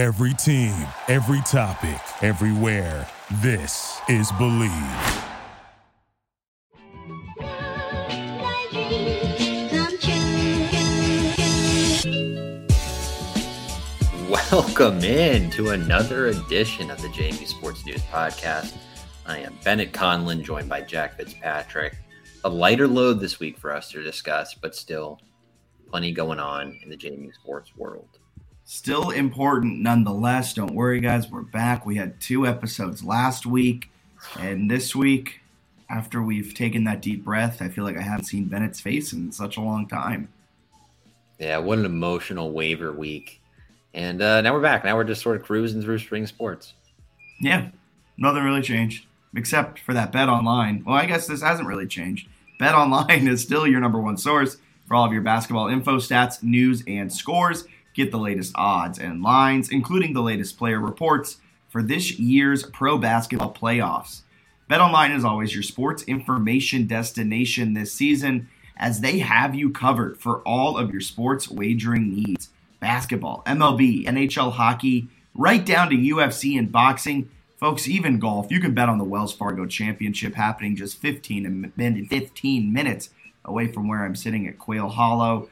Every team, every topic, everywhere. This is Bleav. Welcome in to another edition of the JMU Sports News Podcast. I am Bennett Conlin, joined by Jack Fitzpatrick. A lighter load this week for us to discuss, but still plenty going on in the JMU sports world. Still important nonetheless. Don't worry, guys. We're back. We had two episodes last week, and this week, after we've taken that deep breath, I feel like I haven't seen Bennett's face in such a long time. Yeah, what an emotional waiver week. And uh, now we're back. Now we're just sort of cruising through spring sports. Yeah, nothing really changed except for that BetOnline. Well, I guess this hasn't really changed. BetOnline is still your number one source for all of your basketball info, stats, news, and scores. Get the latest odds and lines, including the latest player reports for this year's pro basketball playoffs. BetOnline is always your sports information destination this season as they have you covered for all of your sports wagering needs. Basketball, MLB, NHL hockey, right down to UFC and boxing Folks, even golf, you can bet on the Wells Fargo Championship happening just 15 15 minutes away from where I'm sitting at Quail Hollow.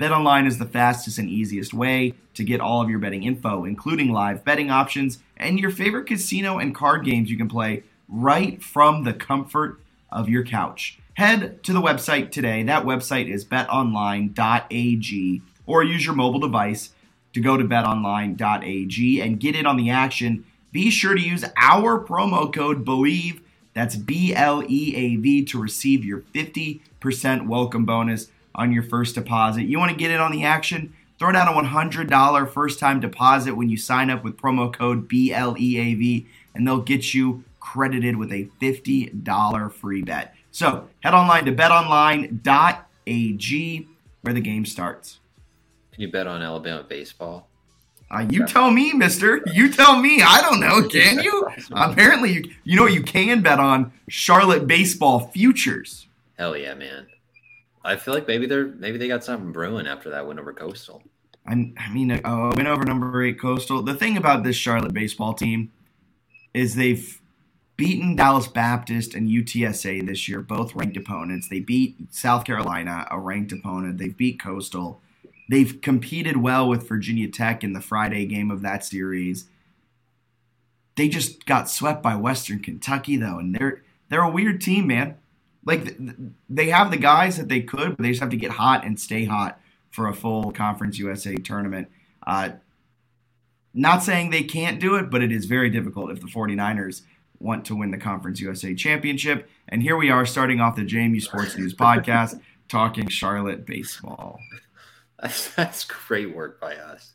BetOnline is the fastest and easiest way to get all of your betting info, including live betting options and your favorite casino and card games you can play right from the comfort of your couch. Head to the website today. That website is betonline.ag or use your mobile device to go to betonline.ag and get in on the action be sure to use our promo code BLEAV, that's B L E A V, to receive your 50% welcome bonus on your first deposit. You want to get in on the action? Throw down a $100 first time deposit when you sign up with promo code BLEAV, and they'll get you credited with a $50 free bet. So head online to betonline.ag where the game starts. Can you bet on Alabama baseball? Uh, you tell me, Mister. You tell me. I don't know. Can you? Apparently, you, you know you can bet on Charlotte baseball futures. Hell yeah, man! I feel like maybe they're maybe they got something brewing after that win over Coastal. I, I mean, uh, win over number eight Coastal. The thing about this Charlotte baseball team is they've beaten Dallas Baptist and UTSA this year, both ranked opponents. They beat South Carolina, a ranked opponent. They've beat Coastal. They've competed well with Virginia Tech in the Friday game of that series. They just got swept by Western Kentucky though, and they're they're a weird team, man. Like they have the guys that they could, but they just have to get hot and stay hot for a full Conference USA tournament. Uh, not saying they can't do it, but it is very difficult if the 49ers want to win the Conference USA championship. And here we are starting off the JMU Sports News podcast talking Charlotte baseball. That's, that's great work by us.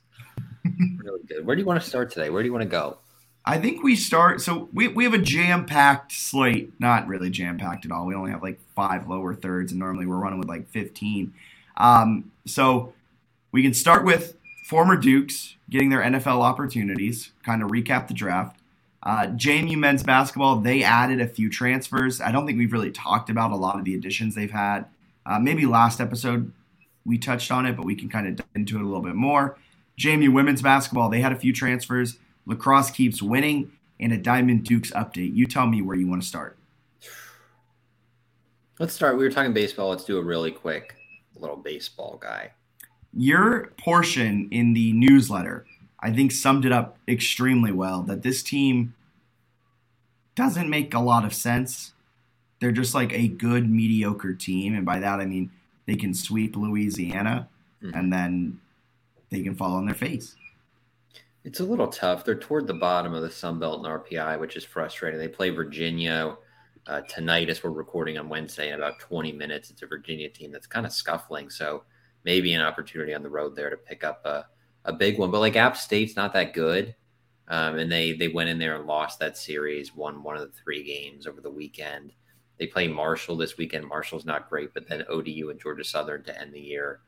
really good. Where do you want to start today? Where do you want to go? I think we start. So we, we have a jam packed slate. Not really jam packed at all. We only have like five lower thirds, and normally we're running with like 15. Um, so we can start with former Dukes getting their NFL opportunities, kind of recap the draft. Uh, JMU men's basketball, they added a few transfers. I don't think we've really talked about a lot of the additions they've had. Uh, maybe last episode we touched on it, but we can kind of dive into it a little bit more. JMU women's basketball, they had a few transfers. Lacrosse keeps winning, and a Diamond Dukes update. You tell me where you want to start. Let's start. We were talking baseball. Let's do a really quick little baseball guy. Your portion in the newsletter, I think, summed it up extremely well that this team doesn't make a lot of sense. They're just like a good, mediocre team. And by that, I mean they can sweep Louisiana, mm-hmm. and then they can fall on their face. It's a little tough. They're toward the bottom of the Sun Belt and RPI, which is frustrating. They play Virginia uh, tonight as we're recording on Wednesday in about 20 minutes. It's a Virginia team that's kind of scuffling, so maybe an opportunity on the road there to pick up a, a big one. But like App State's not that good, um, and they they went in there and lost that series, won one of the three games over the weekend. They play Marshall this weekend. Marshall's not great, but then ODU and Georgia Southern to end the year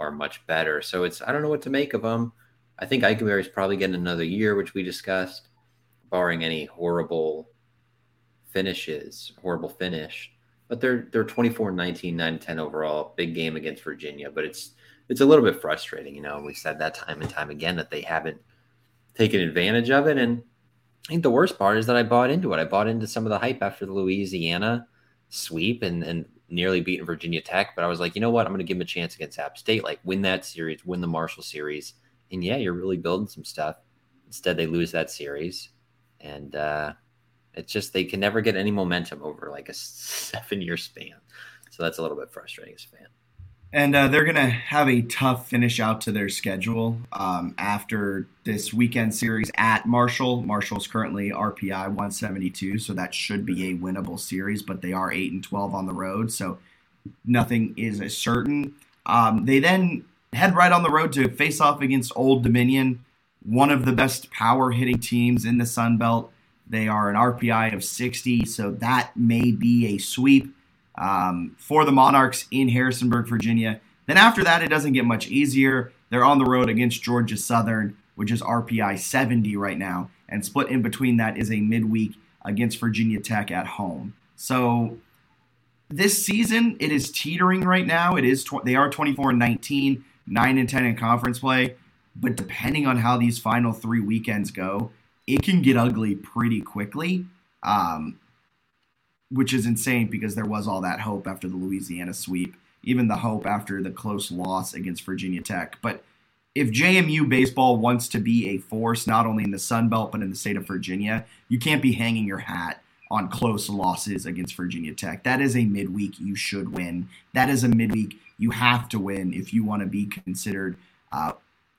are much better. So it's I don't know what to make of them. I think Ikenberry is probably getting another year, which we discussed, barring any horrible finishes, horrible finish. But they're they're 24 19, 9 10 overall. Big game against Virginia, but it's it's a little bit frustrating, you know. We've said that time and time again that they haven't taken advantage of it. And I think the worst part is that I bought into it. I bought into some of the hype after the Louisiana sweep and, and nearly beating Virginia Tech. But I was like, you know what? I'm going to give them a chance against App State. Like, win that series, win the Marshall series. And yeah, you're really building some stuff. Instead, they lose that series. And uh, it's just they can never get any momentum over like a seven year span. So that's a little bit frustrating as a fan. And uh, they're going to have a tough finish out to their schedule um, after this weekend series at Marshall. Marshall's currently RPI 172, so that should be a winnable series, but they are 8 and 12 on the road, so nothing is certain. Um, they then head right on the road to face off against Old Dominion, one of the best power hitting teams in the Sun Belt. They are an RPI of 60, so that may be a sweep um, for the Monarchs in Harrisonburg, Virginia. Then after that, it doesn't get much easier. They're on the road against Georgia Southern, which is RPI 70 right now, and split in between that is a midweek against Virginia Tech at home. So this season, it is teetering right now. It is tw- they are 24 and 19, 9 and 10 in conference play, but depending on how these final three weekends go, it can get ugly pretty quickly. Um, which is insane because there was all that hope after the Louisiana sweep, even the hope after the close loss against Virginia Tech. But if JMU baseball wants to be a force not only in the Sun Belt but in the state of Virginia, you can't be hanging your hat on close losses against Virginia Tech. That is a midweek you should win. That is a midweek you have to win if you want to be considered. Uh,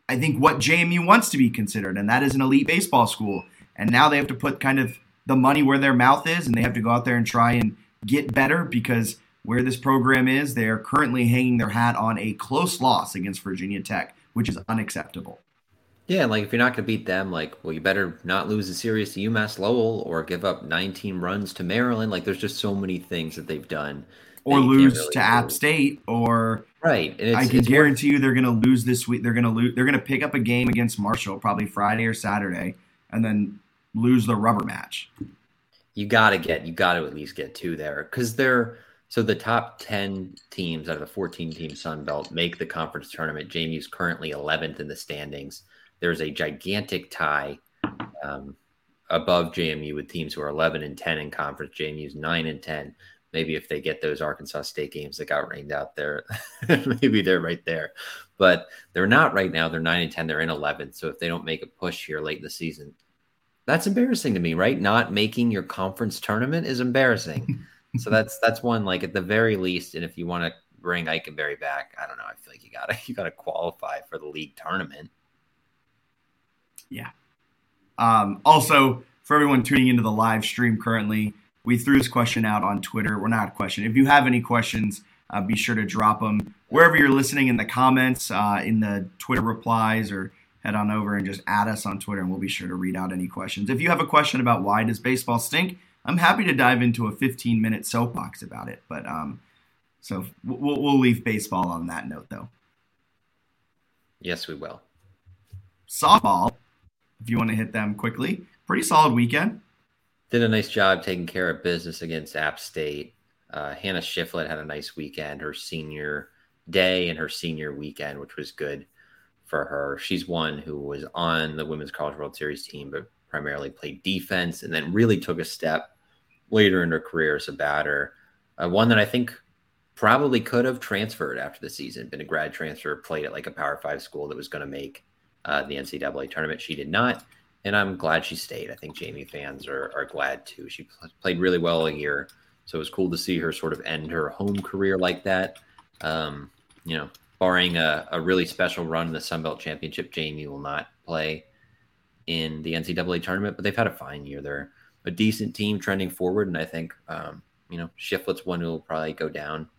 I think what JMU wants to be considered, and that is an elite baseball school. And now they have to put kind of the money where their mouth is, and they have to go out there and try and get better because where this program is, they are currently hanging their hat on a close loss against Virginia Tech, which is unacceptable. Yeah, like if you're not going to beat them, like, well, you better not lose the series to UMass Lowell or give up 19 runs to Maryland. Like, there's just so many things that they've done. Or lose really to App State, or right. I can guarantee you they're going to lose this week. They're going to lose. They're going to pick up a game against Marshall probably Friday or Saturday, and then lose the rubber match. You got to get, you got to at least get two there because they're so the top 10 teams out of the 14 team Sun Belt make the conference tournament. JMU's currently 11th in the standings. There's a gigantic tie um, above JMU with teams who are 11 and 10 in conference. JMU's 9 and 10. Maybe if they get those Arkansas State games that got rained out there, maybe they're right there. But they're not right now. They're 9 and 10. They're in 11th. So if they don't make a push here late in the season, that's embarrassing to me, right? Not making your conference tournament is embarrassing. so that's that's one like at the very least. And if you want to bring Ikenberry back, I don't know. I feel like you gotta you gotta qualify for the league tournament. Yeah. Um, also, for everyone tuning into the live stream currently, we threw this question out on Twitter. We're not a question. If you have any questions, uh, be sure to drop them wherever you're listening in the comments, uh, in the Twitter replies, or head on over and just add us on Twitter, and we'll be sure to read out any questions. If you have a question about why does baseball stink, I'm happy to dive into a 15 minute soapbox about it. But um, so we'll, we'll leave baseball on that note, though. Yes, we will. Softball, if you want to hit them quickly, pretty solid weekend. Did a nice job taking care of business against App State. Uh, Hannah Shiflett had a nice weekend, her senior day and her senior weekend, which was good for her. She's one who was on the Women's College World Series team, but primarily played defense and then really took a step later in her career as a batter. Uh, one that I think probably could have transferred after the season, been a grad transfer, played at like a Power Five school that was going to make uh, the NCAA tournament. She did not, and I'm glad she stayed. I think JMU fans are, are glad too. She played really well a year, so it was cool to see her sort of end her home career like that. Um, you know, barring a, a really special run in the Sun Belt Championship, JMU will not play in the NCAA tournament, but they've had a fine year. They're a decent team trending forward, and I think um, you know Shiflett's one who will probably go down.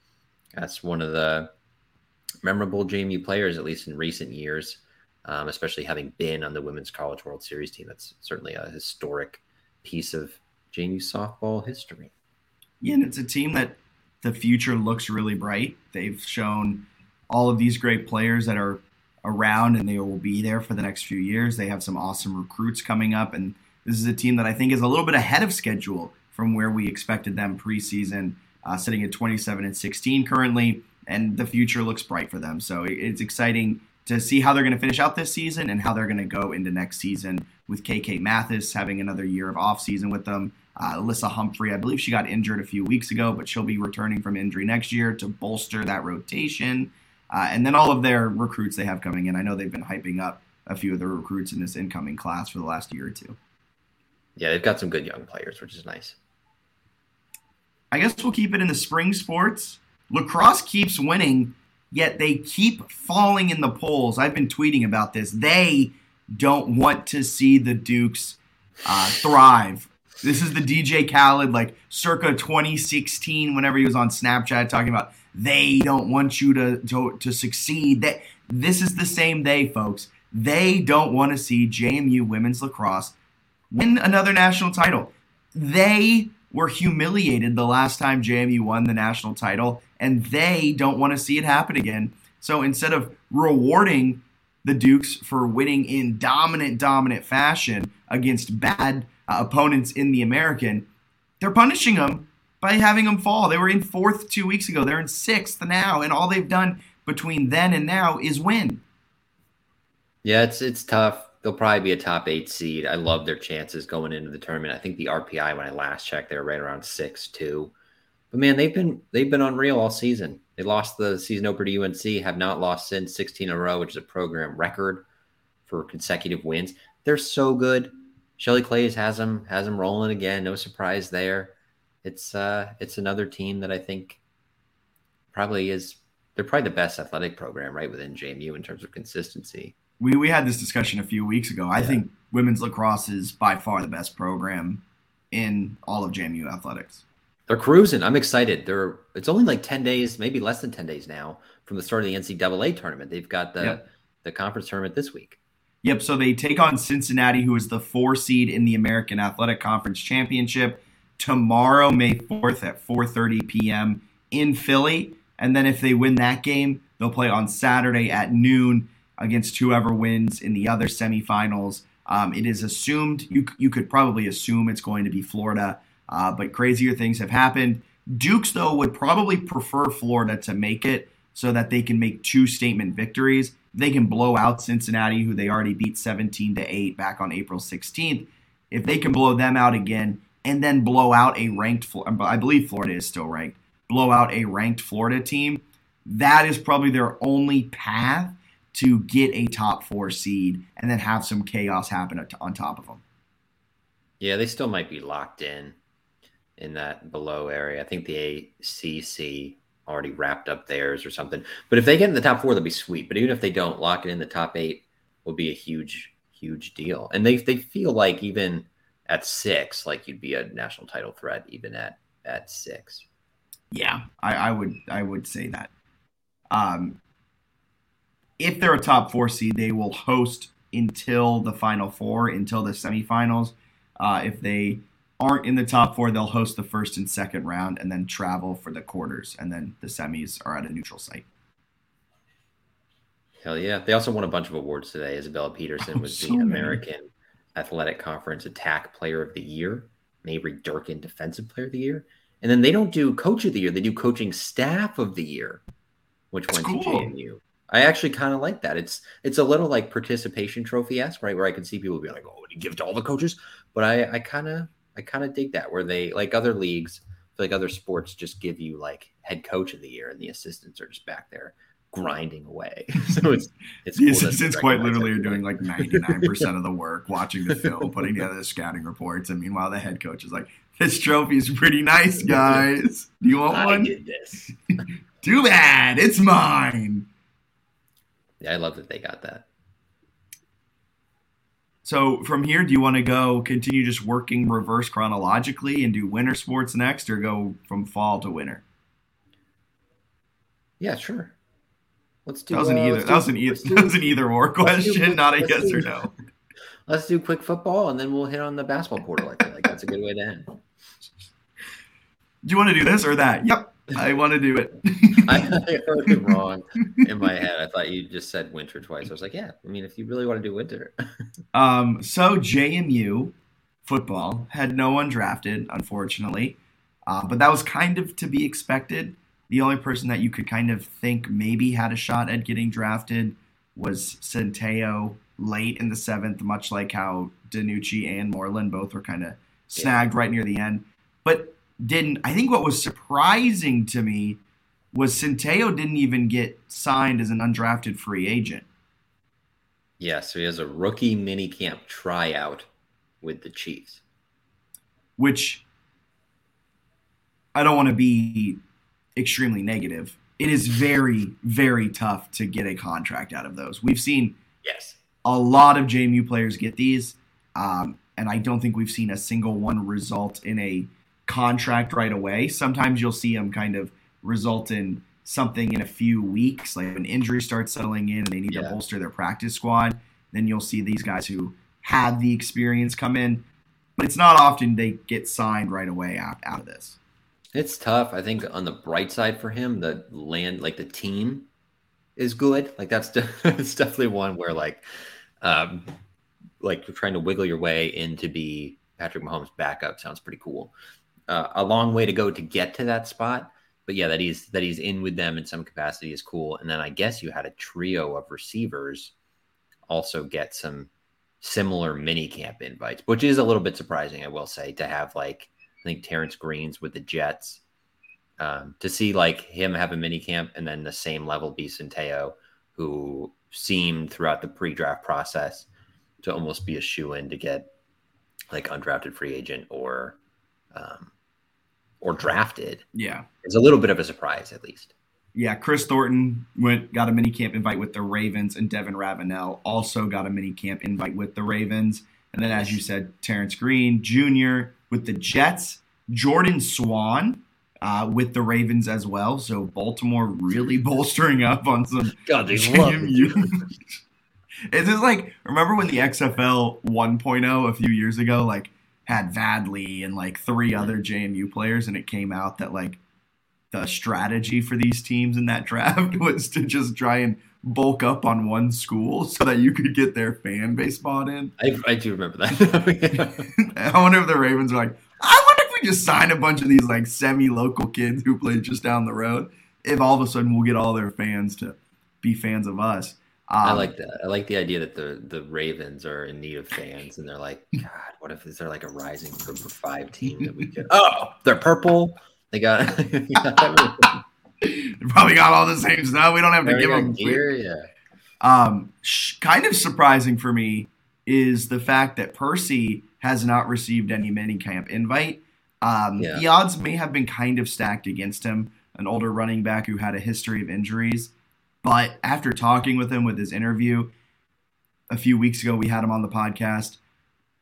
That's one of the memorable JMU players, at least in recent years, um, especially having been on the Women's College World Series team. That's certainly a historic piece of JMU softball history. Yeah, and it's a team that the future looks really bright. They've shown all of these great players that are around and they will be there for the next few years. They have some awesome recruits coming up, and this is a team that I think is a little bit ahead of schedule from where we expected them preseason, uh, sitting at 27 and 16 currently, and the future looks bright for them. So it's exciting to see how they're going to finish out this season and how they're going to go into next season with KK Mathis having another year of offseason with them. Uh, Alyssa Humphrey, I believe she got injured a few weeks ago, but she'll be returning from injury next year to bolster that rotation. Uh, and then all of their recruits they have coming in. I know they've been hyping up a few of the recruits in this incoming class for the last year or two. Yeah, they've got some good young players, which is nice. I guess we'll keep it in the spring sports. Lacrosse keeps winning, yet they keep falling in the polls. I've been tweeting about this. They don't want to see the Dukes uh, thrive. This is the DJ Khaled, like circa 2016, whenever he was on Snapchat talking about they don't want you to, to, to succeed. That this is the same they, folks. They don't want to see JMU women's lacrosse win another national title. They were humiliated the last time JMU won the national title, and they don't want to see it happen again. So instead of rewarding the Dukes for winning in dominant, dominant fashion against bad uh, opponents in the American, they're punishing them by having them fall. They were in fourth two weeks ago. They're in sixth now, and all they've done between then and now is win. Yeah, it's it's tough they'll probably be a top eight seed. I love their chances going into the tournament. I think the RPI when I last checked, they were right around six two. But man, they've been they've been unreal all season. They lost the season opener to UNC, have not lost since 16 in a row, which is a program record for consecutive wins. They're so good. Shelley Klaes has them has them rolling again. No surprise there. It's uh it's another team that I think probably is they're probably the best athletic program right within JMU in terms of consistency we, we had this discussion a few weeks ago. I yeah. think women's lacrosse is by far the best program in all of JMU athletics. They're cruising. I'm excited. They're it's only like 10 days, maybe less than 10 days now from the start of the NCAA tournament. They've got the yep. the conference tournament this week. Yep. So they take on Cincinnati, who is the four seed in the American Athletic Conference Championship tomorrow, May 4th at 4:30 p.m. in Philly. And then if they win that game, they'll play on Saturday at noon against whoever wins in the other semifinals. Um, it is assumed you you could probably assume it's going to be Florida, uh, but crazier things have happened. Dukes though would probably prefer Florida to make it so that they can make two statement victories. They can blow out Cincinnati, who they already beat 17 to 8 back on April 16th. If they can blow them out again and then blow out a ranked, I believe Florida is still ranked, blow out a ranked Florida team, that is probably their only path to get a top four seed and then have some chaos happen on top of them. Yeah, they still might be locked in in that below area. I think the ACC already wrapped up theirs or something. But if they get in the top four, they'll be sweet. But even if they don't, lock it in the top eight will be a huge, huge deal. And they they feel like even at six, like you'd be a national title threat even at at six. Yeah, I, I would I would say that. Um, if they're a top four seed, they will host until the final four, until the semifinals. Uh, if they aren't in the top four, they'll host the first and second round and then travel for the quarters. And then the semis are at a neutral site. Hell yeah. They also won a bunch of awards today. Isabella Peterson oh, was so the American Athletic Conference Attack Player of the Year, Mabry Durkin Defensive Player of the Year. And then they don't do Coach of the Year, they do Coaching Staff of the Year, which That's went cool. to JMU. I actually kind of like that. It's it's a little like participation trophy esque, right? Where I can see people be like, "Oh, you give to all the coaches?" But I I kind of I kind of dig that where they like other leagues, like other sports, just give you like head coach of the year, and the assistants are just back there grinding away. so it's it's the cool assistants quite literally are doing like ninety nine percent of the work, watching the film, putting together the scouting reports, and meanwhile the head coach is like, "This trophy is pretty nice, guys. Do you want I one? did this. Too bad, it's mine." Yeah, I love that they got that. So from here, do you want to go continue just working reverse chronologically and do winter sports next, or go from fall to winter? Yeah, sure. Let's do. That was an uh, either. That was an either. that was an either or question, not a yes do, or no. Let's do quick football, and then we'll hit on the basketball portal. I feel like that's a good way to end. Do you want to do this or that? Yep. I want to do it. I, I, heard it wrong in my head. I thought you just said winter twice. I was like, yeah. I mean, if you really want to do winter. um. So JMU football had no one drafted, unfortunately, uh, but that was kind of to be expected. The only person that you could kind of think maybe had a shot at getting drafted was Centeio late in the seventh, much like how DiNucci and Moreland both were kind of snagged yeah. right near the end. But didn't I think what was surprising to me was Centeio didn't even get signed as an undrafted free agent. Yeah, so he has a rookie mini camp tryout with the Chiefs. Which I don't want to be extremely negative. It is very, very tough to get a contract out of those. We've seen yes a lot of JMU players get these, um, and I don't think we've seen a single one result in a contract right away. Sometimes you'll see them kind of result in something in a few weeks, like an injury starts settling in and they need yeah. to bolster their practice squad. Then you'll see these guys who have the experience come in, but it's not often they get signed right away out, out of this. It's tough. I think on the bright side for him, the land, like the team, is good. Like that's de- it's definitely one where like, um, like you're trying to wiggle your way into be Patrick Mahomes' backup sounds pretty cool. Uh, a long way to go to get to that spot, but yeah, that he's that he's in with them in some capacity is cool. And then I guess you had a trio of receivers also get some similar mini camp invites, which is a little bit surprising, I will say, to have like I think Terrence Green's with the Jets. Um, to see like him have a mini camp and then the same level be Centeio, who seemed throughout the pre-draft process to almost be a shoe in to get like undrafted free agent or um, or drafted. Yeah, it's a little bit of a surprise at least. Yeah, Chris Thornton went got a mini camp invite with the Ravens, and Devin Ravenel also got a mini camp invite with the Ravens. And then, as you said, Terrence Green Jr with the Jets, Jordan Swan uh, with the Ravens as well. So Baltimore really bolstering up on some God, they JMU. Is this like remember when the XFL 1.0 a few years ago like had Vad Lee and like three other JMU players, and it came out that like the strategy for these teams in that draft was to just try and bulk up on one school so that you could get their fan base bought in. I, I do remember that. I wonder if the Ravens are like, I wonder if we just sign a bunch of these like semi-local kids who play just down the road. If all of a sudden we'll get all their fans to be fans of us. Um, I like that. I like the idea that the the Ravens are in need of fans, and they're like, God, what if is there like a rising group of five team that we could? Oh, they're purple. They got. they probably got all the same stuff. We don't have to give them gear. Yeah. Um, sh- kind of surprising for me is the fact that Percy has not received any minicamp invite. Um, yeah. The odds may have been kind of stacked against him, an older running back who had a history of injuries. But after talking with him with his interview a few weeks ago, we had him on the podcast.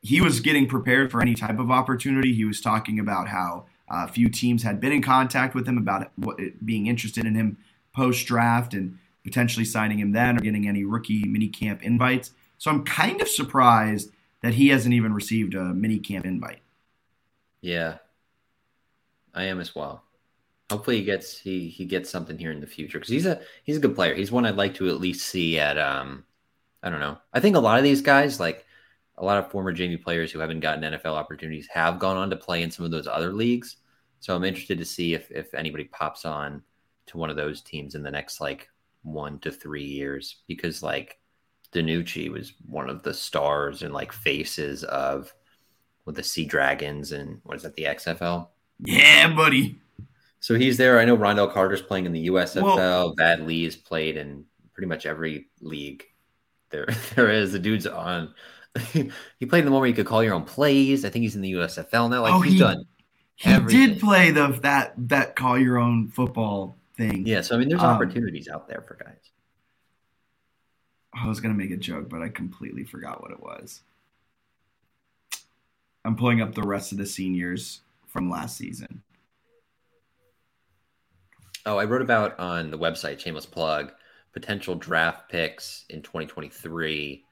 He was getting prepared for any type of opportunity. He was talking about how a few teams had been in contact with him about being interested in him post draft and potentially signing him then or getting any rookie mini camp invites. So I'm kind of surprised that he hasn't even received a mini camp invite. Yeah, I am as well. Hopefully he gets he he gets something here in the future because he's a he's a good player. He's one I'd like to at least see at um I don't know. I think a lot of these guys like a lot of former JMU players who haven't gotten NFL opportunities have gone on to play in some of those other leagues. So I'm interested to see if if anybody pops on to one of those teams in the next like one to three years because like DiNucci was one of the stars and like faces of with the Sea Dragons and what is that the XFL? Yeah, buddy. So he's there. I know Ron'Dell Carter's playing in the USFL. Whoa. Vad Lee has played in pretty much every league there there is. The dude's on he played in the one where you could call your own plays. I think he's in the USFL now. Like oh, he's he, done. He everything. did play the that that call your own football thing. Yeah, so I mean, there's um, opportunities out there for guys. I was gonna make a joke, but I completely forgot what it was. I'm pulling up the rest of the seniors from last season. Oh, I wrote about on the website, shameless plug, potential draft picks in 2023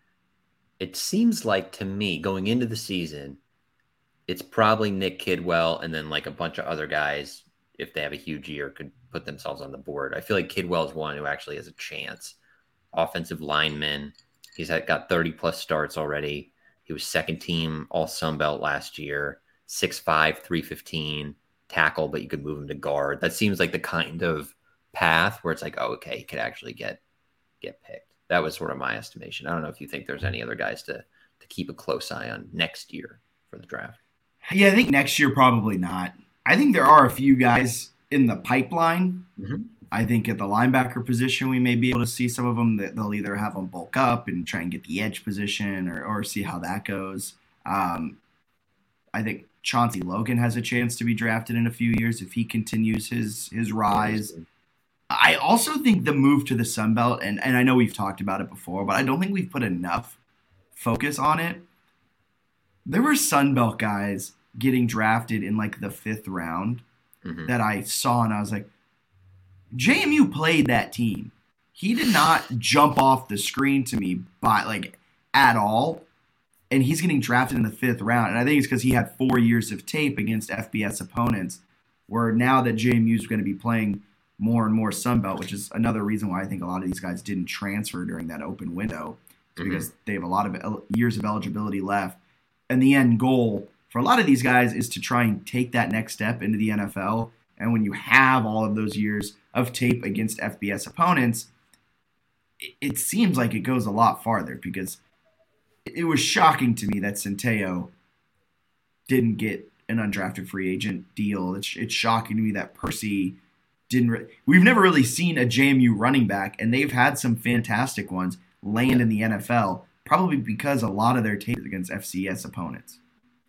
it seems like to me going into the season, it's probably Nick Kidwell and then like a bunch of other guys, if they have a huge year, could put themselves on the board. I feel like Kidwell is one who actually has a chance. Offensive lineman, he's had, got 30 plus starts already. He was second team All Sun Belt last year, 6'5, 315 tackle, but you could move him to guard. That seems like the kind of path where it's like, oh, okay, he could actually get get picked. that was sort of my estimation. I don't know if you think there's any other guys to to keep a close eye on next year for the draft. Yeah, I think next year probably not. I think there are a few guys in the pipeline. Mm-hmm. I think at the linebacker position, we may be able to see some of them that they'll either have them bulk up and try and get the edge position or, or see how that goes. Um, I think Chauncey Logan has a chance to be drafted in a few years if he continues his his rise. I also think the move to the Sun Belt, and, and I know we've talked about it before, but I don't think we've put enough focus on it. There were Sun Belt guys getting drafted in like the fifth round Mhm. that I saw, and I was like, JMU played that team. He did not jump off the screen to me by like at all. And he's getting drafted in the fifth round. And I think it's because he had four years of tape against FBS opponents. Where now that JMU is going to be playing more and more Sunbelt, which is another reason why I think a lot of these guys didn't transfer during that open window, Mhm. because they have a lot of el- years of eligibility left. And the end goal for a lot of these guys is to try and take that next step into the NFL. And when you have all of those years of tape against FBS opponents, it, it seems like it goes a lot farther because it was shocking to me that Centeio didn't get an undrafted free agent deal. It's, it's shocking to me that Percy didn't. Re- We've never really seen a JMU running back, and they've had some fantastic ones land in the NFL, probably because a lot of their tape is against FCS opponents.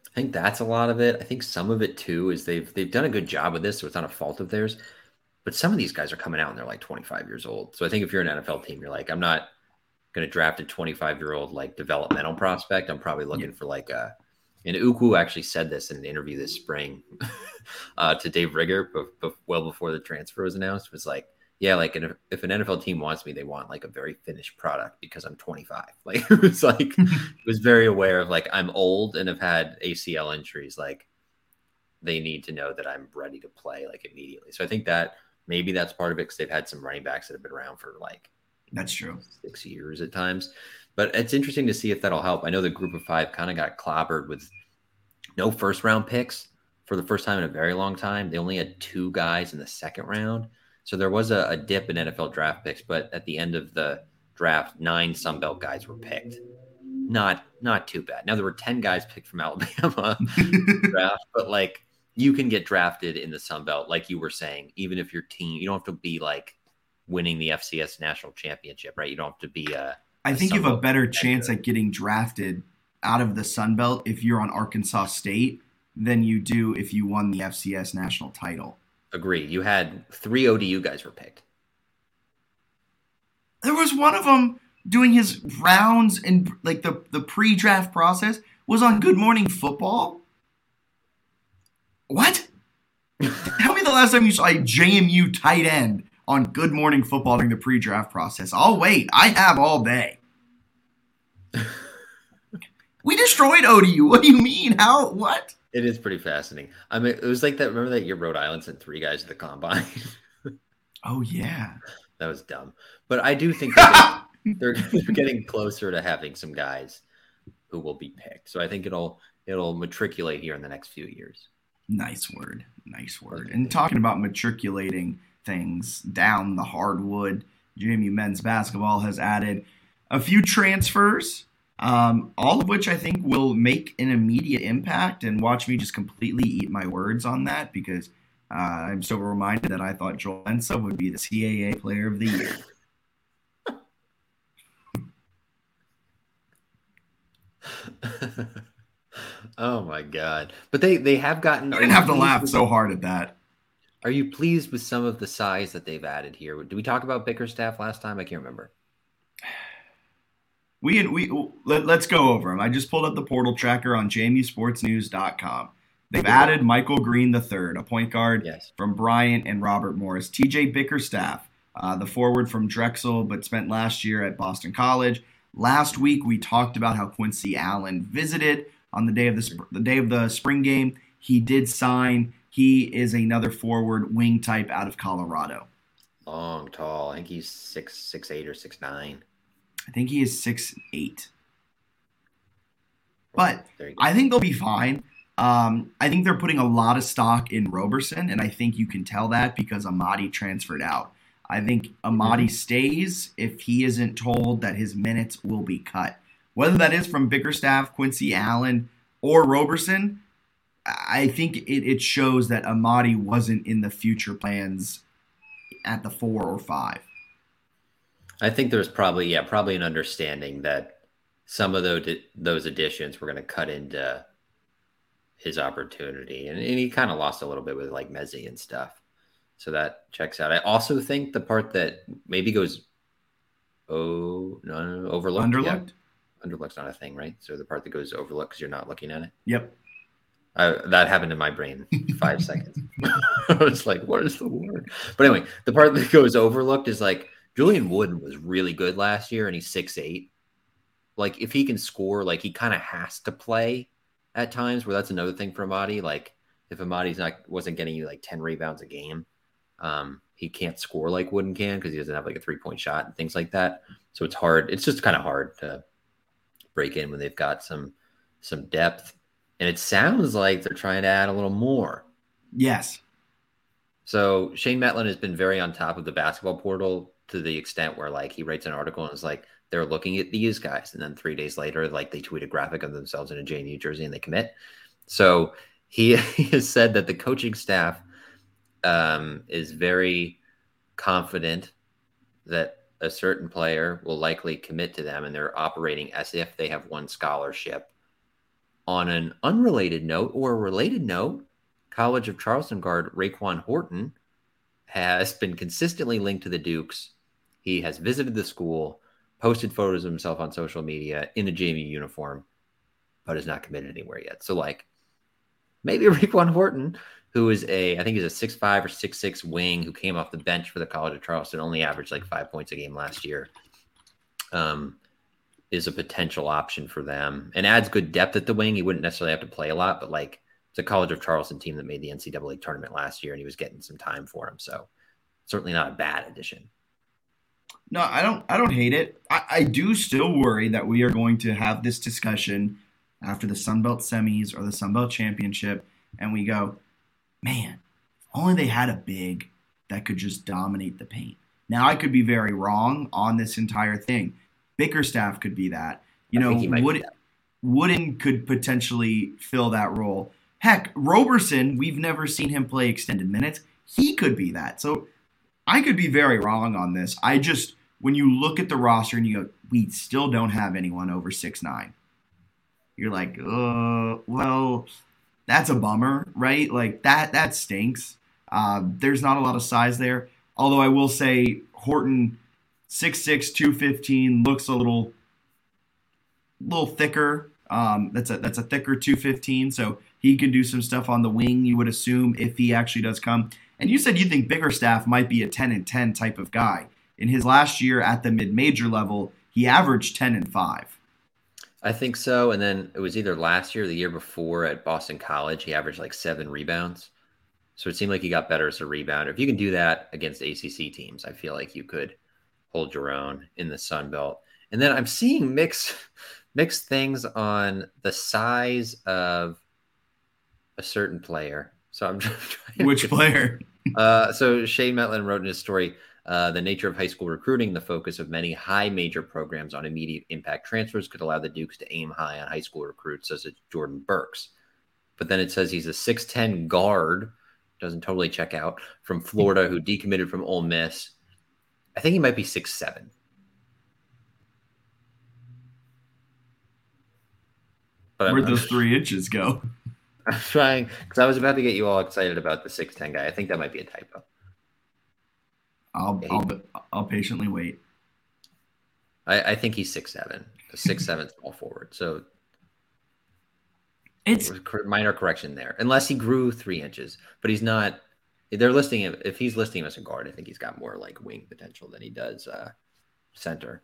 I think that's a lot of it. I think some of it too is they've they've done a good job with this, so it's not a fault of theirs. But some of these guys are coming out and they're like 25 years old. So I think if you're an NFL team, you're like, I'm not going to draft a 25 year old like developmental prospect. I'm probably looking for like a. And Uku actually said this in an interview this spring uh, to Dave Rigger, but, but well before the transfer was announced, was like, yeah, like an, if an NFL team wants me, they want like a very finished product because I'm 25. Like it was like it was very aware of like I'm old and have had ACL injuries. Like they need to know that I'm ready to play like immediately. So I think that maybe that's part of it because they've had some running backs that have been around for like That's true. six years at times. But it's interesting to see if that'll help. I know the group of five kind of got clobbered with no first round picks for the first time in a very long time. They only had two guys in the second round. So there was a, a dip in NFL draft picks, but at the end of the draft, nine Sunbelt guys were picked. Not not too bad. Now there were 10 guys picked from Alabama draft, but like you can get drafted in the Sun Belt, like you were saying, even if your team, you don't have to be like winning the FCS national championship, right? You don't have to be a I think you have a better contender. chance at getting drafted out of the Sun Belt if you're on Arkansas State than you do if you won the FCS national title. agree. You had three ODU guys were picked. There was one of them doing his rounds and like the the pre-draft process was on Good Morning Football. What? Tell me the last time you saw a JMU tight end on Good Morning Football during the pre-draft process. I'll wait. I have all day. we destroyed ODU. What do you mean? How? What? It is pretty fascinating. I mean, it was like that. Remember that year Rhode Island sent three guys to the combine? Oh yeah. that was dumb. But I do think they're, they're getting closer to having some guys who will be picked. So I think it'll it'll matriculate here in the next few years. Nice word. Nice word. And talking about matriculating things down the hardwood, JMU men's basketball has added a few transfers, um, all of which I think will make an immediate impact. And watch me just completely eat my words on that because uh, I'm so reminded that I thought Joel Ensa would be the CAA Player of the Year. oh my god! But they they have gotten. I didn't have to laugh so hard at that. Are you pleased with some of the size that they've added here? Did we talk about Bickerstaff last time? I can't remember. We we let, us go over them. I just pulled up the portal tracker on jmusportsnews.com. They've added Michael Green III, a point guard Yes. from Bryant and Robert Morris. TJ Bickerstaff, uh, the forward from Drexel, but spent last year at Boston College. Last week we talked about how Quincy Allen visited on the day of the sp- the day of the spring game. He did sign. He is another forward wing type out of Colorado. Long, tall. I think he's six six eight or six nine. I think he is six eight. But There you go. I think they'll be fine. Um, I think they're putting a lot of stock in Roberson, and I think you can tell that because Amadi transferred out. I think Amadi stays if he isn't told that his minutes will be cut. Whether that is from Bickerstaff, Quincy Allen, or Roberson, I think it, it shows that Amadi wasn't in the future plans at the four or five. I think there's probably yeah probably an understanding that some of those those additions were going to cut into his opportunity, and, and he kind of lost a little bit with like Mezie and stuff. So that checks out. I also think the part that maybe goes oh no, no, no overlooked. Underlooked. Yeah. Underlooked's not a thing, right? So the part that goes overlooked because you're not looking at it. Yep. Uh, that happened in my brain five seconds. I was like, what is the word? But anyway, the part that goes overlooked is like Julien Wooden was really good last year and he's six eight. Like if he can score, like he kind of has to play at times where that's another thing for Amadi. Like if Amadi's not wasn't getting you like 10 rebounds a game, um, he can't score like Wooden can because he doesn't have like a three point shot and things like that. So it's hard. It's just kind of hard to break in when they've got some some depth. And it sounds like they're trying to add a little more. Yes. So Shane Mettlen has been very on top of the basketball portal to the extent where like he writes an article and is like they're looking at these guys, and then three days later, like they tweet a graphic of themselves in a JMU jersey and they commit. So he, he has said that the coaching staff um, is very confident that a certain player will likely commit to them, and they're operating as if they have won scholarship. On an unrelated note or a related note, College of Charleston guard Raekwon Horton has been consistently linked to the Dukes. He has visited the school, posted photos of himself on social media in a JMU uniform, but is not committed anywhere yet. So, like, maybe Raekwon Horton who is a I think he's a six five or six six wing who came off the bench for the College of Charleston, only averaged like five points a game last year. Um, is a potential option for them and adds good depth at the wing. He wouldn't necessarily have to play a lot, but like it's a College of Charleston team that made the NCAA tournament last year, and he was getting some time for him. So certainly not a bad addition. No, I don't. I don't hate it. I, I do still worry that we are going to have this discussion after the Sun Belt semis or the Sun Belt championship, and we go, man, only they had a big that could just dominate the paint. Now I could be very wrong on this entire thing. Bickerstaff could be that. You know, Wood, Wooden could potentially fill that role. Heck, Roberson, we've never seen him play extended minutes. He could be that. So I could be very wrong on this. I just when you look at the roster and you go, we still don't have anyone over six nine. You're like, uh, well, that's a bummer, right? Like that that stinks. Uh, there's not a lot of size there. Although I will say Horton 6'6", 215 looks a little little thicker. Um, that's a that's a thicker 215, so he can do some stuff on the wing. You would assume if he actually does come. And you said you think Bickerstaff might be a 10 and 10 type of guy. In his last year at the mid major level, he averaged 10 and 5. I think so. And then it was either last year or the year before at Boston College. He averaged like seven rebounds. So it seemed like he got better as a rebounder. If you can do that against ACC teams, I feel like you could hold your own in the Sun Belt. And then I'm seeing mixed mixed things on the size of a certain player. So I'm trying. Which player? uh, so Shane Mettlen wrote in his story uh, the nature of high school recruiting, the focus of many high major programs on immediate impact transfers could allow the Dukes to aim high on high school recruits, such as Jordan Burks. But then it says he's a 6'10 guard, doesn't totally check out, from Florida who decommitted from Ole Miss. I think he might be 6'7. But Where'd those three inches go? I'm trying because I was about to get you all excited about the 6'10 guy. I think that might be a typo. I'll I'll I'll patiently wait. I, I think he's six seven, six seven small forward. So it's minor correction there, unless he grew three inches, but he's not. They're listing him if he's listing him as a guard. I think he's got more like wing potential than he does uh, center.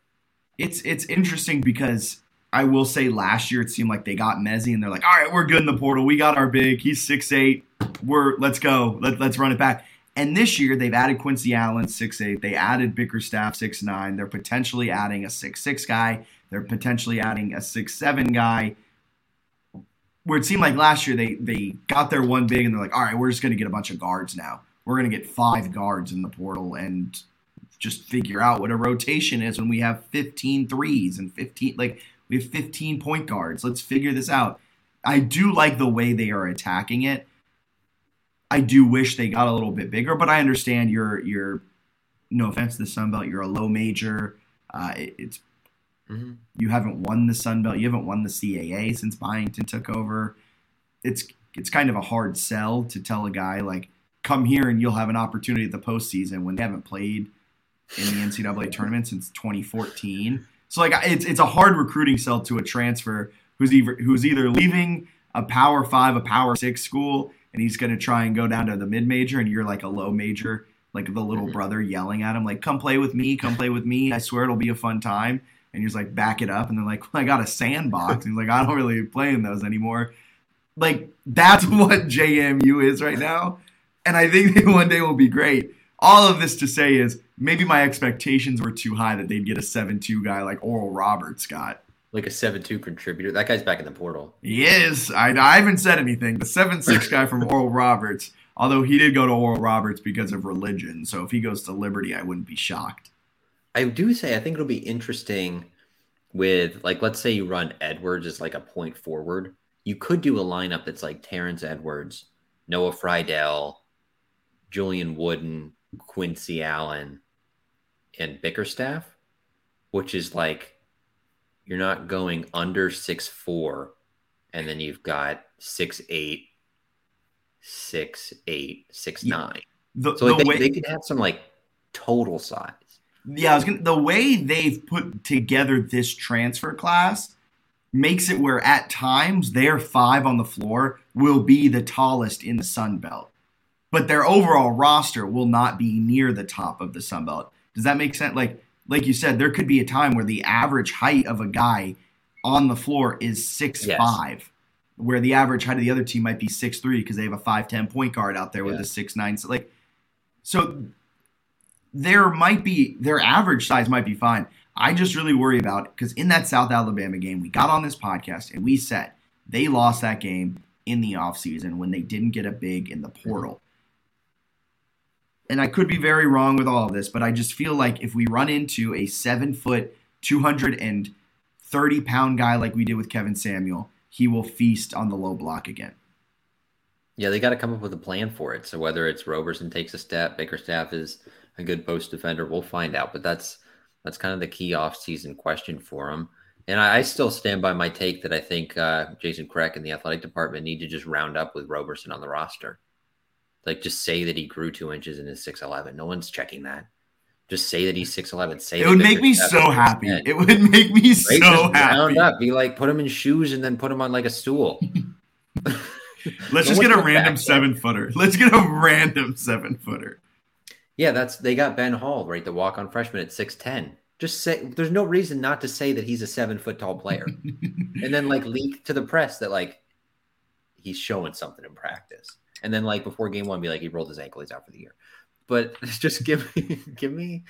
It's it's interesting because I will say last year it seemed like they got Mezie and they're like, all right, we're good in the portal. We got our big. He's six eight. We're let's go. Let, let's run it back. And this year they've added Quincy Allen, six eight. They added Bickerstaff, six nine. They're potentially adding a six six guy. They're potentially adding a six seven guy. Where it seemed like last year they they got their one big and they're like, all right, we're just gonna get a bunch of guards now. We're gonna get five guards in the portal and just figure out what a rotation is when we have 15 threes and 15 like we have 15 point guards. Let's figure this out. I do like the way they are attacking it. I do wish they got a little bit bigger, but I understand you're you're no offense to the Sun Belt, you're a low major. Uh, it, it's mm-hmm. you haven't won the Sun Belt, you haven't won the CAA since Byington took over. It's it's kind of a hard sell to tell a guy like come here and you'll have an opportunity at the postseason when they haven't played in the NCAA tournament since 2014. So like it's it's a hard recruiting sell to a transfer who's either who's either leaving a Power Five, a Power Six school, and he's going to try and go down to the mid major, and you're like a low major, like the little mm-hmm. brother yelling at him, like "Come play with me, come play with me. I swear it'll be a fun time." And he's like, "Back it up," and they're like, well, "I got a sandbox." and he's like, "I don't really play in those anymore." Like that's what JMU is right now, and I think they one day will be great. All of this to say is maybe my expectations were too high that they'd get a seven-two guy like Oral Roberts got like a seven-two contributor. That guy's back in the portal. He is. I, I haven't said anything. The seven-six guy from Oral Roberts, although he did go to Oral Roberts because of religion. So if he goes to Liberty, I wouldn't be shocked. I do say I think it'll be interesting with like let's say you run Edwards as like a point forward. You could do a lineup that's like Terrence Edwards, Noah Freidel, Julien Wooden, Quincy Allen, and Bickerstaff, which is like you're not going under six four, and then you've got six eight, six eight, six nine. The, so like the they, way, they could have some like total size. Yeah, I was gonna, the way they've put together this transfer class makes it where at times their five on the floor will be the tallest in the Sun Belt, but their overall roster will not be near the top of the Sun Belt. Does that make sense? Like like you said, there could be a time where the average height of a guy on the floor is six yes. five, where the average height of the other team might be six three because they have a five ten point guard out there with a six nine. So like, so there might be their average size might be fine. I just really worry about because in that South Alabama game, we got on this podcast and we said they lost that game in the offseason when they didn't get a big in the portal and I could be very wrong with all of this, but I just feel like if we run into a seven foot, 230 pound guy like we did with Kevin Samuel, he will feast on the low block again. Yeah, they got to come up with a plan for it. So whether it's Roberson takes a step, Bickerstaff is a good post defender, we'll find out. But that's that's kind of the key offseason question for him. And I, I, still stand by my take that I think uh, Jason Kreck and the athletic department need to just round up with Roberson on the roster. Like just say that he grew two inches and is six eleven. No one's checking that. Just say that he's six eleven. Say it would make me so happy. It would make me so just happy. Up. Be like, put him in shoes and then put him on like a stool. Let's just get a random seven footer. Let's get a random seven footer. Yeah, that's they got Ben Hall, right? The walk on freshman at six ten. Just say there's no reason not to say that he's a seven foot tall player, and then like leak to the press that like he's showing something in practice and then like before game one, be like he rolled his ankle, he's out for the year. But just give me, give me,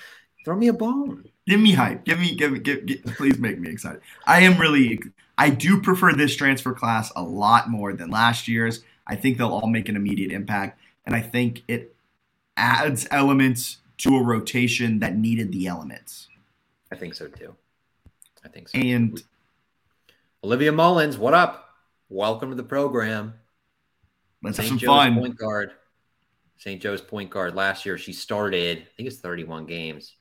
throw me a bone. Give me hype. Give me, give me, give, give, please make me excited. I am really, I do prefer this transfer class a lot more than last year's. I think they'll all make an immediate impact, and I think it adds elements to a rotation that needed the elements. I think so too. I think so. And Olivia Mullins, what up? Welcome to the program. Let's St. have some Joe's fun. Point guard. St. Joe's point guard. Last year, she started. I think it's 31 games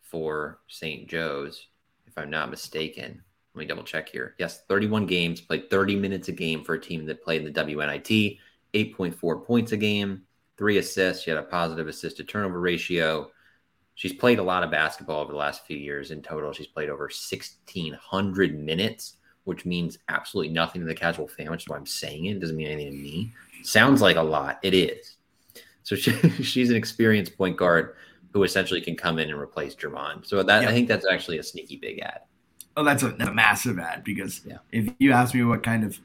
for St. Joe's, if I'm not mistaken. Let me double check here. Yes, 31 games. Played 30 minutes a game for a team that played in the WNIT. 8.4 points a game. Three assists. She had a positive assist to turnover ratio. She's played a lot of basketball over the last few years. In total, she's played over 1,600 minutes, which means absolutely nothing to the casual fan, which is why I'm saying it. It doesn't mean anything to me. Sounds like a lot. It is. So she, she's an experienced point guard who essentially can come in and replace Germond. So that I think that's actually a sneaky big ad. Oh, that's a, a massive ad because yeah. if you ask me what kind of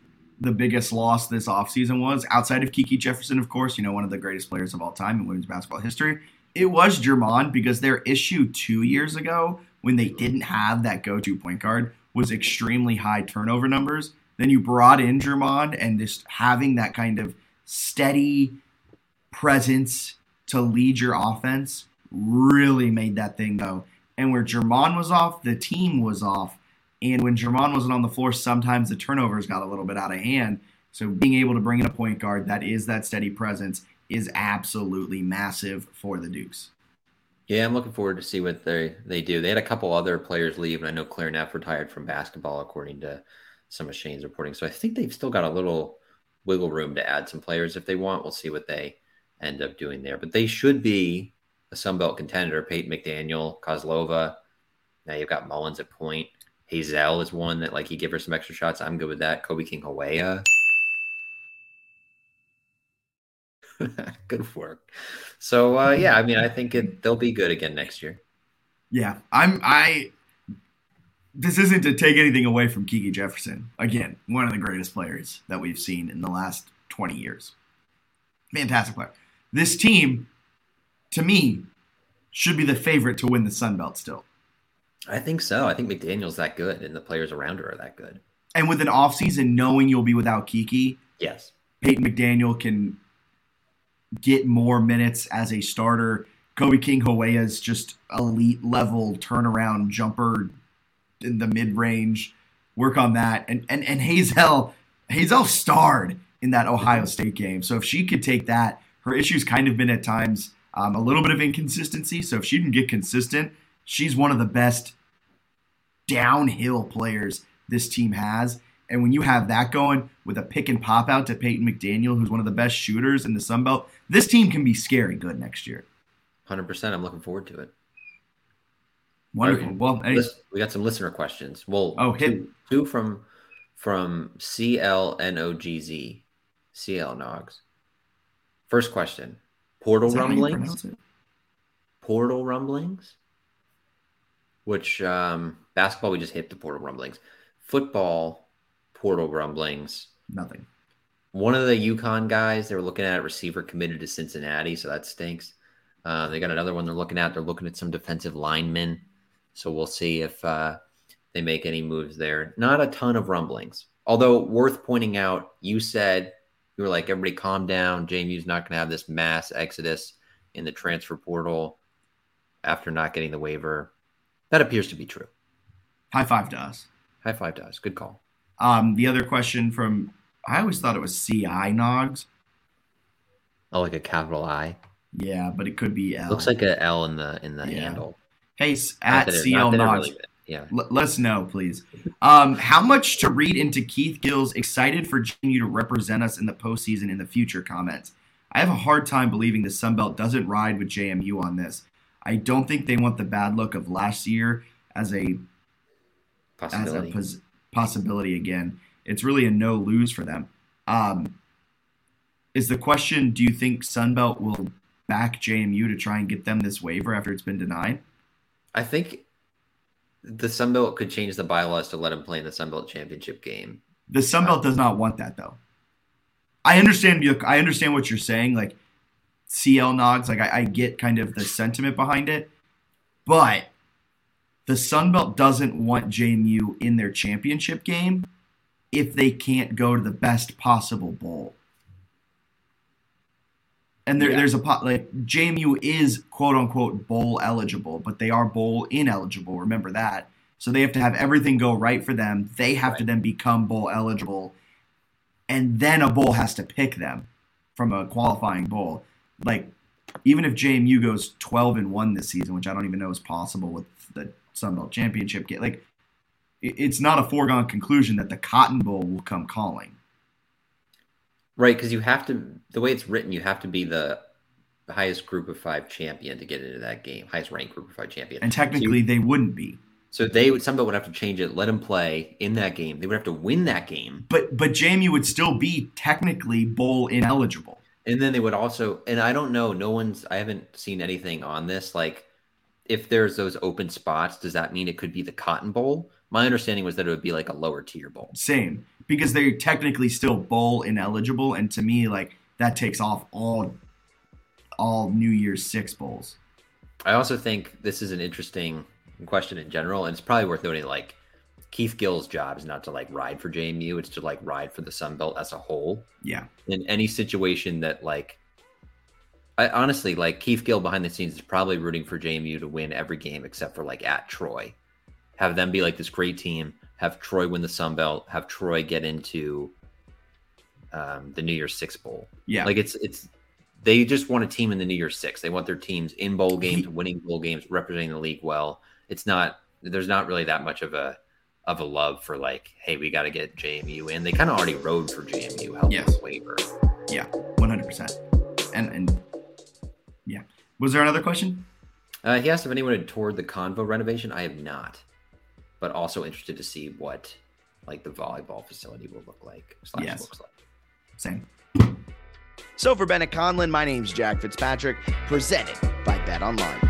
the biggest loss this offseason was, outside of Kiki Jefferson, of course, you know, one of the greatest players of all time in women's basketball history, it was Germond because their issue two years ago when they didn't have that go-to point guard was extremely high turnover numbers. Then you brought in Germond and just having that kind of steady presence to lead your offense really made that thing go. And where Germond was off, the team was off. And when Germond wasn't on the floor, sometimes the turnovers got a little bit out of hand. So being able to bring in a point guard that is that steady presence is absolutely massive for the Dukes. Yeah, I'm looking forward to see what they they do. They had a couple other players leave, and I know Claire Neff retired from basketball, according to some of Shane's reporting. So I think they've still got a little wiggle room to add some players if they want. We'll see what they end up doing there. But they should be a Sun Belt contender. Peyton McDaniel, Kozlova. Now you've got Mullins at point. Hazell is one that like he give her some extra shots. I'm good with that. Kobe King Hawea. good work. So uh, yeah, I mean, I think it, they'll be good again next year. Yeah, I'm. I. This isn't to take anything away from Kiki Jefferson. Again, one of the greatest players that we've seen in the last 20 years. Fantastic player. This team, to me, should be the favorite to win the Sun Belt still. I think so. I think McDaniel's that good, and the players around her are that good. And with an offseason knowing you'll be without Kiki, yes, Peyton McDaniel can get more minutes as a starter. Kobe King Hawea is just elite level turnaround jumper in the mid range. Work on that. And and and Hazell Hazell starred in that Ohio State game. So if she could take that, her issues kind of been at times um, a little bit of inconsistency. So if she can get consistent, she's one of the best downhill players this team has. And when you have that going with a pick and pop out to Peyton McDaniel, who's one of the best shooters in the Sun Belt, this team can be scary good next year. 100%. I'm looking forward to it. Wonderful. Right. Well, we got some listener questions. Well, oh, hit. Two, two from from CLNOGZ, CL Nogs. First question Portal rumblings? Portal rumblings? Which um, basketball, we just hit the portal rumblings. Football, portal rumblings. Nothing. One of the UConn guys, they were looking at a receiver committed to Cincinnati, so that stinks. Uh, they got another one they're looking at. They're looking at some defensive linemen. So we'll see if uh, they make any moves there. Not a ton of rumblings. Although worth pointing out, you said you were like, everybody calm down. JMU's not going to have this mass exodus in the transfer portal after not getting the waiver. That appears to be true. High five to us. High five to us. Good call. Um, the other question from I always thought it was CI Nogs. Oh, like a capital I. Yeah, but it could be L. Looks like a L in the in the yeah. handle. Hey, at CL Nogs. Really yeah. L- let us know, please. Um, how much to read into Keith Gill's excited for JMU to represent us in the postseason in the future comments? I have a hard time believing the Sun Belt doesn't ride with JMU on this. I don't think they want the bad look of last year as a possibility. as a pos- possibility again. It's really a no lose for them. Um, is the question: Do you think Sunbelt will back JMU to try and get them this waiver after it's been denied? I think the Sunbelt could change the bylaws to let them play in the Sunbelt championship game. The Sunbelt does not want that though. I understand. I understand what you're saying. Like CL Nogs, like I, I get kind of the sentiment behind it, but the Sun Belt doesn't want JMU in their championship game if they can't go to the best possible bowl. And there, yeah. there's a pot like JMU is quote unquote bowl eligible, but they are bowl ineligible. Remember that. So they have to have everything go right for them. They have right. to then become bowl eligible, and then a bowl has to pick them from a qualifying bowl. Like even if JMU goes 12 and one this season, which I don't even know is possible with the Sun Belt Championship game. Like, it's not a foregone conclusion that the Cotton Bowl will come calling. Right, because you have to. The way it's written, you have to be the highest group of five champion to get into that game, highest ranked group of five champion. And technically, so they wouldn't be. So they would Sunbelt would have to change it, let them play in that game. They would have to win that game. But but JMU would still be technically bowl ineligible. And then they would also, and I don't know, no one's, I haven't seen anything on this. Like if there's those open spots, does that mean it could be the Cotton Bowl? My understanding was that it would be like a lower tier bowl. Same, because they're technically still bowl ineligible, and to me, like that takes off all all New Year's Six bowls. I also think this is an interesting question in general, and it's probably worth noting. Like Keith Gill's job is not to like ride for JMU; it's to like ride for the Sun Belt as a whole. Yeah. In any situation that like I honestly like Keith Gill behind the scenes is probably rooting for JMU to win every game except for like at Troy. Have them be like this great team. Have Troy win the Sun Belt. Have Troy get into um, the New Year's Six Bowl. Yeah, like it's it's they just want a team in the New Year's Six. They want their teams in bowl games, winning bowl games, representing the league well. It's not there's not really that much of a of a love for like, hey, we got to get JMU in. They kind of already rode for JMU, help yes. waiver. Yeah, one hundred percent. And and yeah, was there another question? Uh, he asked if anyone had toured the Convo renovation. I have not, but also interested to see what like the volleyball facility will look like. yes. looks like. Same. So for Bennett Conlin, my name's Jack Fitzpatrick, presented by BetOnline.